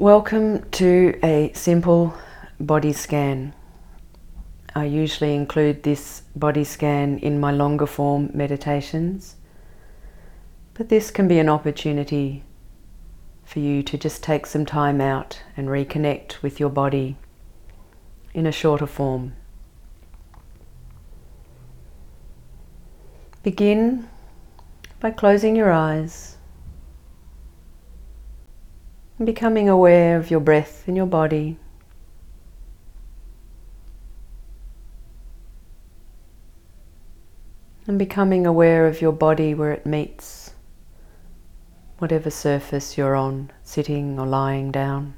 Welcome to a simple body scan. I usually include this body scan in my longer form meditations, but this can be an opportunity for you to just take some time out and reconnect with your body in a shorter form. Begin by closing your eyes becoming aware of your breath in your body. And becoming aware of your body where it meets whatever surface you're on, sitting or lying down.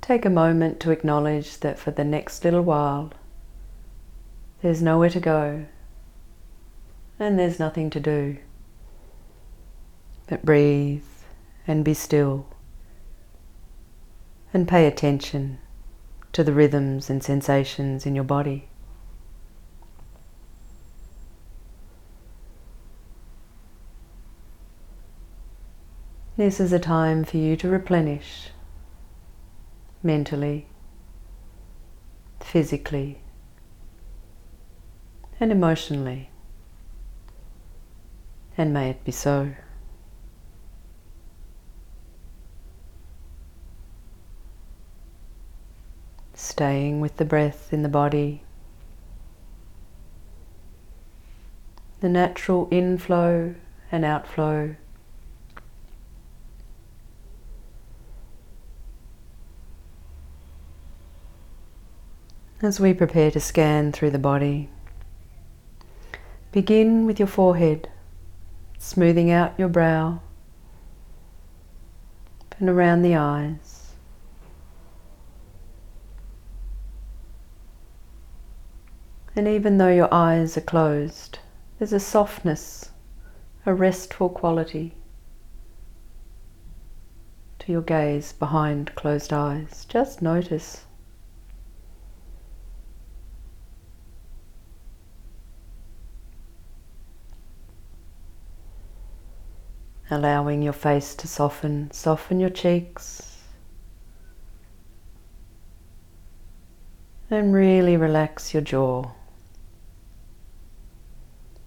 Take a moment to acknowledge that for the next little while there's nowhere to go and there's nothing to do but breathe and be still and pay attention to the rhythms and sensations in your body. This is a time for you to replenish mentally, physically, and emotionally. And may it be so. Staying with the breath in the body, the natural inflow and outflow As we prepare to scan through the body, begin with your forehead, smoothing out your brow and around the eyes. And even though your eyes are closed, there's a softness, a restful quality to your gaze behind closed eyes. Just notice. Allowing your face to soften, soften your cheeks, and really relax your jaw.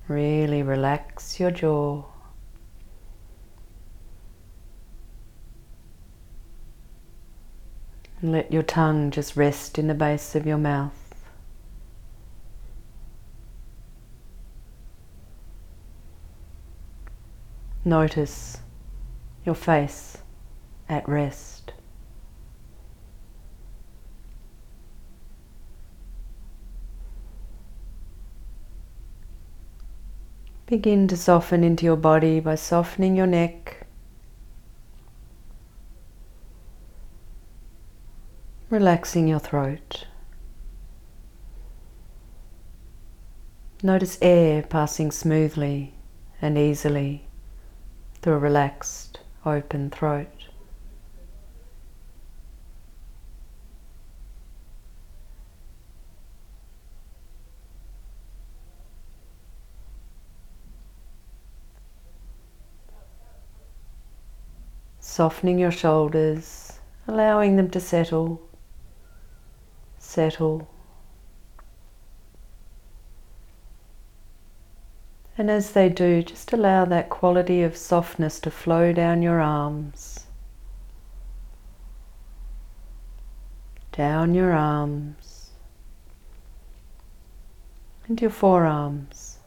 Really relax your jaw. And let your tongue just rest in the base of your mouth. Notice your face at rest. Begin to soften into your body by softening your neck, relaxing your throat. Notice air passing smoothly and easily through a relaxed, open throat. Softening your shoulders, allowing them to settle, settle And as they do, just allow that quality of softness to flow down your arms, down your arms, and your forearms,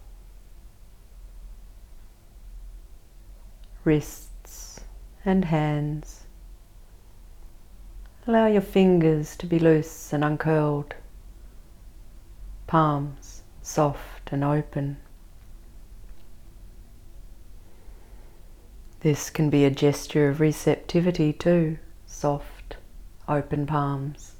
wrists, and hands. Allow your fingers to be loose and uncurled, palms soft and open. This can be a gesture of receptivity too, soft, open palms.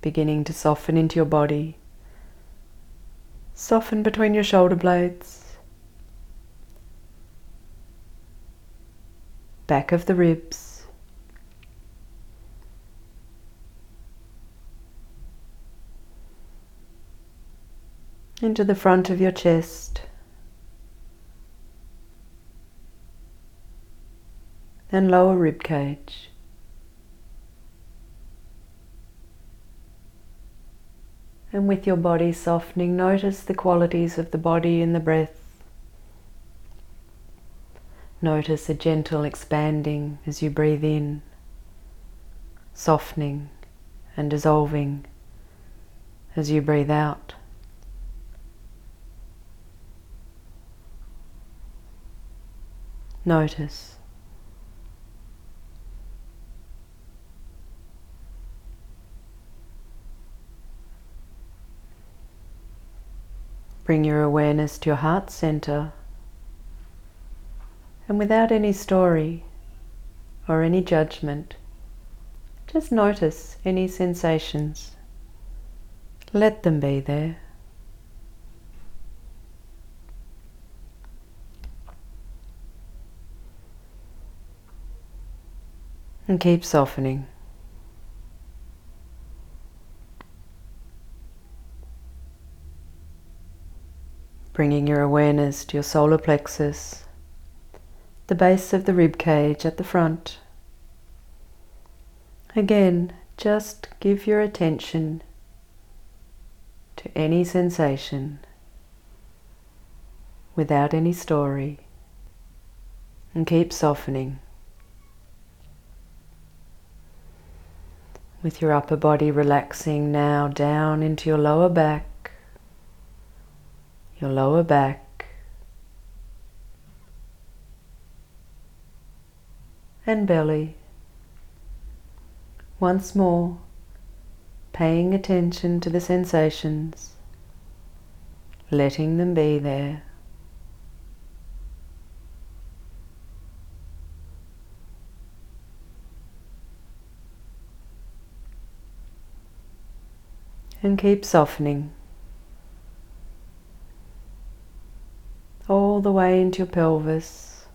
Beginning to soften into your body. Soften between your shoulder blades, back of the ribs, into the front of your chest. Then lower rib cage. And with your body softening, notice the qualities of the body and the breath. Notice a gentle expanding as you breathe in, softening and dissolving as you breathe out. Notice. Bring your awareness to your heart center and without any story or any judgment, just notice any sensations. Let them be there. And keep softening. Bringing your awareness to your solar plexus, the base of the rib cage at the front. Again, just give your attention to any sensation without any story and keep softening. With your upper body relaxing now down into your lower back, your lower back, and belly. Once more, paying attention to the sensations, letting them be there. And keep softening all the way into your pelvis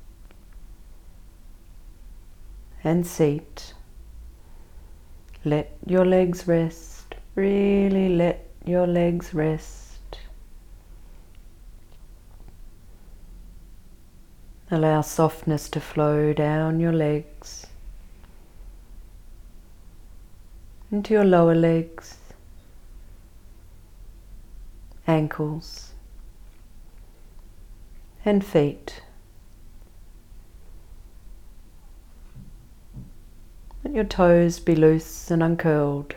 and seat. Let your legs rest. Really let your legs rest. Allow softness to flow down your legs into your lower legs, ankles, and feet. Let your toes be loose and uncurled.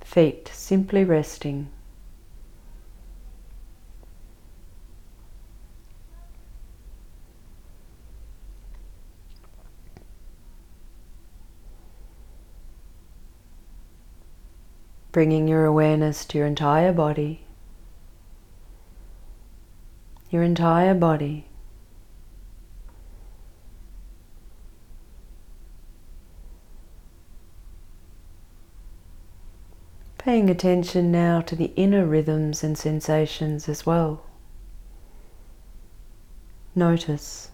Feet simply resting. Bringing your awareness to your entire body. Your entire body. Paying attention now to the inner rhythms and sensations as well. Notice.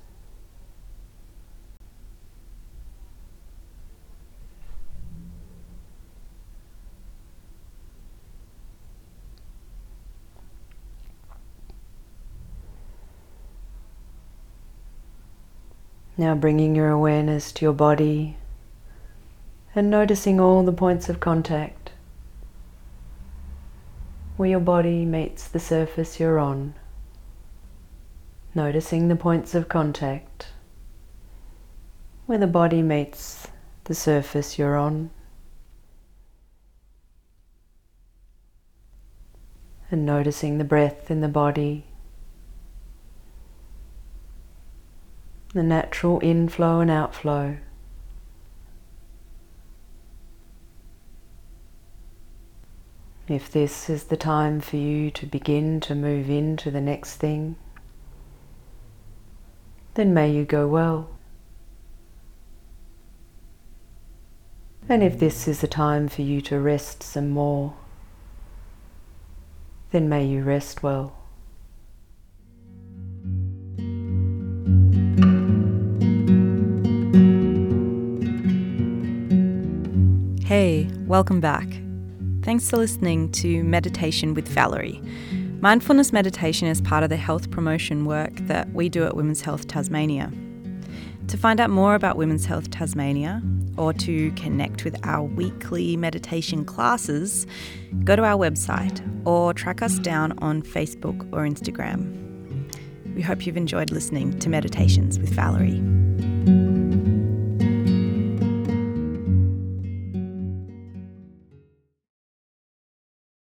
Now bringing your awareness to your body and noticing all the points of contact where your body meets the surface you're on, noticing the points of contact where the body meets the surface you're on. And noticing the breath in the body, the natural inflow and outflow. If this is the time for you to begin to move into the next thing, then may you go well. And if this is the time for you to rest some more, then may you rest well. Welcome back. Thanks for listening to Meditation with Valerie. Mindfulness meditation is part of the health promotion work that we do at Women's Health Tasmania. To find out more about Women's Health Tasmania or to connect with our weekly meditation classes, go to our website or track us down on Facebook or Instagram. We hope you've enjoyed listening to Meditations with Valerie.